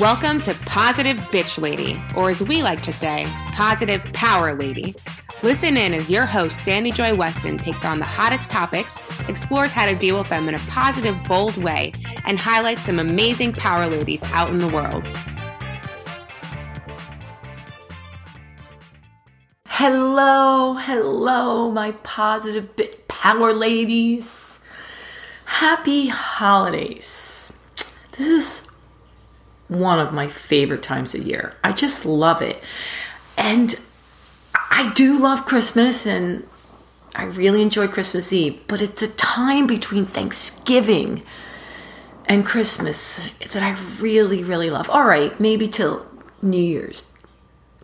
Welcome to Positive Bitch Lady, or as we like to say, Positive Power Lady. Listen in as your host, Sandy Joy Weston, takes on the hottest topics, explores how to deal with them in a positive, bold way, and highlights some amazing power ladies out in the world. Hello, hello, my positive bit power ladies. Happy holidays. This is one of my favorite times of year. I just love it. And I do love Christmas and I really enjoy Christmas Eve, but it's a time between Thanksgiving and Christmas that I really, really love. All right, maybe till New Year's.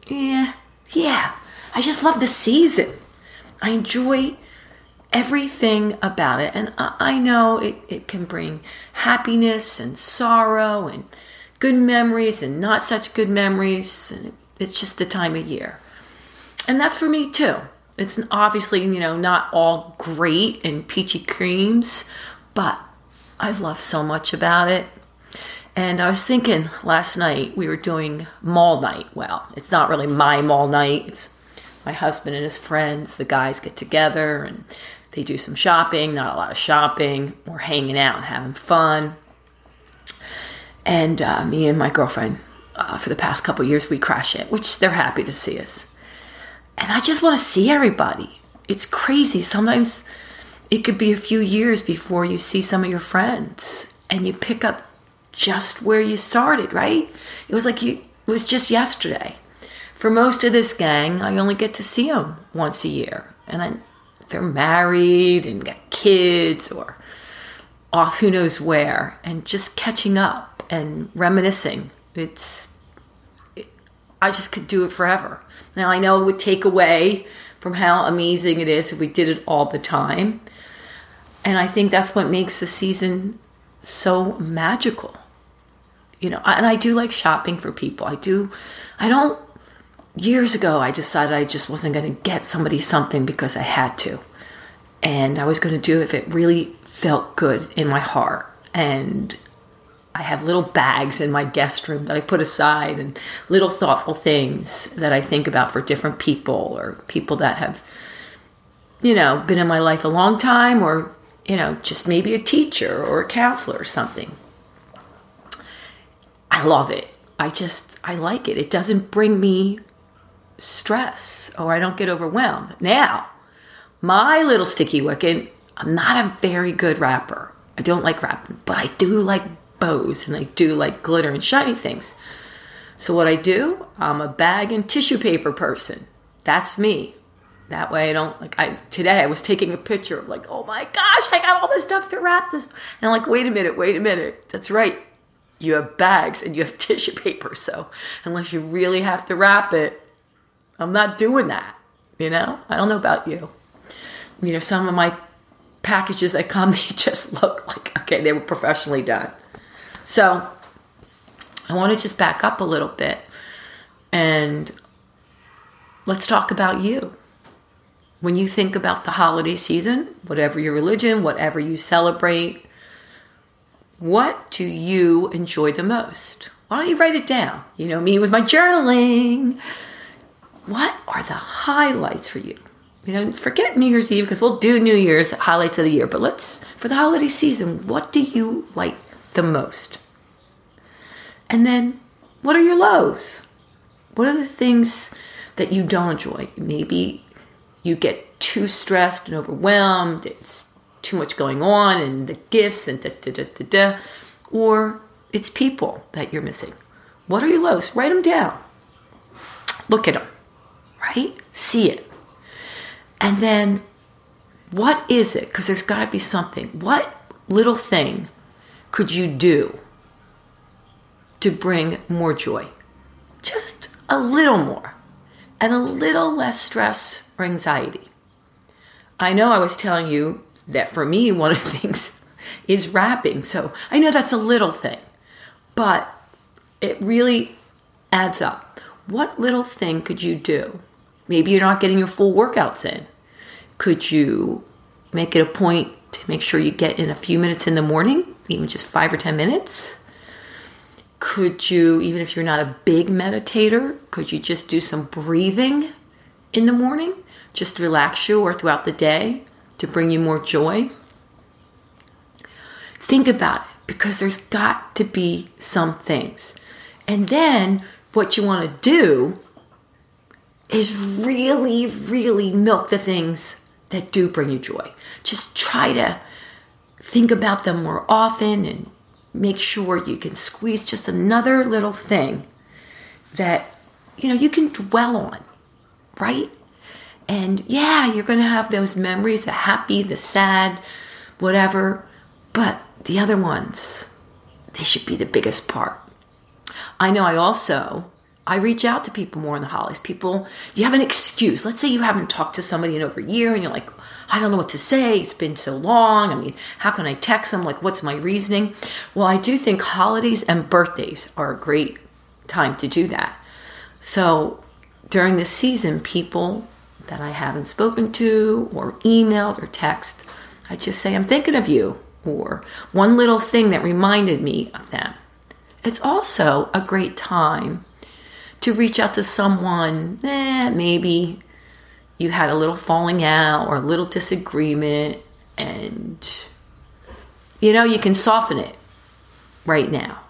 Yeah, yeah. I just love the season. I enjoy everything about it. And I know it, it can bring happiness and sorrow and good memories and not such good memories. And it's just the time of year. And that's for me too. It's obviously, you know, not all great and peachy creams, but I love so much about it. And I was thinking last night we were doing mall night. Well, it's not really my mall night. It's my husband and his friends. The guys get together and they do some shopping, not a lot of shopping. We're hanging out and having fun and uh, me and my girlfriend uh, for the past couple years we crash it which they're happy to see us. And i just want to see everybody. It's crazy. Sometimes it could be a few years before you see some of your friends and you pick up just where you started right? It was like you it was just yesterday. For most of this gang i only get to see them once a year. And I, they're married and got kids or off who knows where and just catching up and reminiscing. It's it, I just could do it forever. Now I know it would take away from how amazing it is if we did it all the time. And I think that's what makes the season so magical. You know, and I do like shopping for people. I do I don't years ago I decided I just wasn't going to get somebody something because I had to. And I was going to do it if it really felt good in my heart. And I have little bags in my guest room that I put aside and little thoughtful things that I think about for different people or people that have, you know, been in my life a long time or, you know, just maybe a teacher or a counselor or something. I love it. I just, I like it. It doesn't bring me stress or I don't get overwhelmed. Now, my little sticky wicket, I'm not a very good wrapper. I don't like wrapping, but I do like bows and I do like glitter and shiny things. So what I do, I'm a bag and tissue paper person. That's me. That way I don't like I today I was taking a picture of like, oh my gosh, I got all this stuff to wrap this. And I'm like, wait a minute, wait a minute. That's right. You have bags and you have tissue paper. So unless you really have to wrap it, I'm not doing that. You know? I don't know about you. You know, some of my packages that come, they just look like okay, they were professionally done. So I want to just back up a little bit and let's talk about you. When you think about the holiday season, whatever your religion, whatever you celebrate, what do you enjoy the most? Why don't you write it down? You know me with my journaling. What are the highlights for you? You know, forget New Year's Eve because we'll do New Year's highlights of the year, but let's, for the holiday season, what do you like the most? And then what are your lows? What are the things that you don't enjoy? Maybe you get too stressed and overwhelmed, it's too much going on, and the gifts and da da da da da. Or it's people that you're missing. What are your lows? Write them down. Look at them, right? See it. And then what is it? Because there's got to be something. What little thing could you do to bring more joy? Just a little more and a little less stress or anxiety. I know I was telling you that for me, one of the things is wrapping. So I know that's a little thing, but it really adds up. What little thing could you do? Maybe you're not getting your full workouts in. Could you make it a point to make sure you get in a few minutes in the morning even just five or 10 minutes? Could you, even if you're not a big meditator, could you just do some breathing in the morning? Just relax you or throughout the day to bring you more joy? Think about it because there's got to be some things. And then what you want to do is really, really milk the things that do bring you joy. Just try to think about them more often and make sure you can squeeze just another little thing that you know you can dwell on, right? And yeah, you're going to have those memories, the happy, the sad, whatever, but the other ones, they should be the biggest part. I know I also I reach out to people more in the holidays. People, you have an excuse. Let's say you haven't talked to somebody in over a year and you're like, I don't know what to say. It's been so long. I mean, how can I text them? Like, what's my reasoning? Well, I do think holidays and birthdays are a great time to do that. So during this season, people that I haven't spoken to or emailed or text, I just say, I'm thinking of you, or one little thing that reminded me of them. It's also a great time to reach out to someone, eh, maybe you had a little falling out or a little disagreement, and you know, you can soften it right now.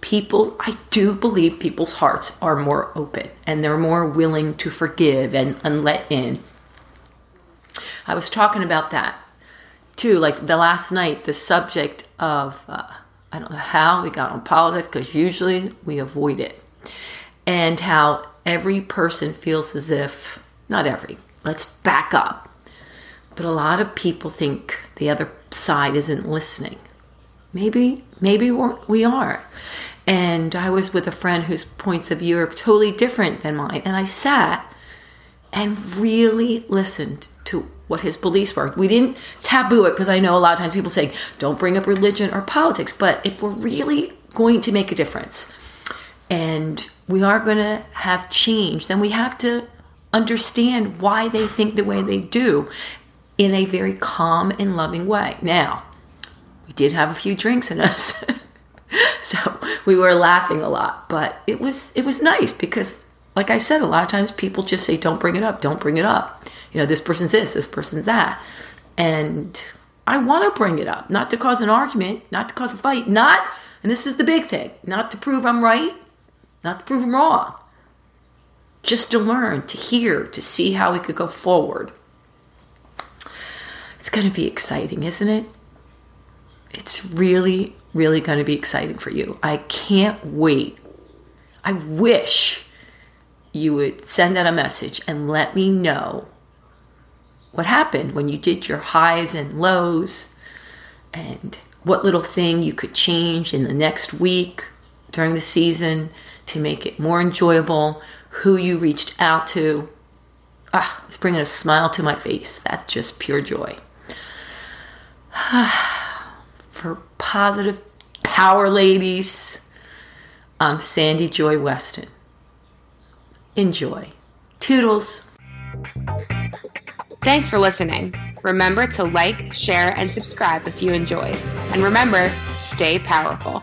People, I do believe people's hearts are more open and they're more willing to forgive and, and let in. I was talking about that too, like the last night, the subject of, uh, I don't know how we got on politics because usually we avoid it and how every person feels as if, not every, let's back up. But a lot of people think the other side isn't listening. Maybe, maybe we are. And I was with a friend whose points of view are totally different than mine. And I sat and really listened to what his beliefs were. We didn't taboo it because I know a lot of times people say, don't bring up religion or politics. But if we're really going to make a difference and we are going to have change, then we have to understand why they think the way they do in a very calm and loving way. Now, we did have a few drinks in us. so we were laughing a lot, but it was it was nice because like I said, a lot of times people just say, Don't bring it up, don't bring it up. You know, this person's this, this person's that. And I want to bring it up, not to cause an argument, not to cause a fight, not, and this is the big thing, not to prove I'm right, not to prove him wrong, just to learn, to hear, to see how we could go forward. It's going to be exciting, isn't it? It's really, really going to be exciting for you. I can't wait. I wish you would send out a message and let me know what happened when you did your highs and lows and what little thing you could change in the next week during the season to make it more enjoyable, who you reached out to. Ah, it's bringing a smile to my face. That's just pure joy. For positive power ladies, I'm Sandy Joy Weston. Enjoy. Toodles. Thanks for listening. Remember to like, share, and subscribe if you enjoyed. And remember, stay powerful.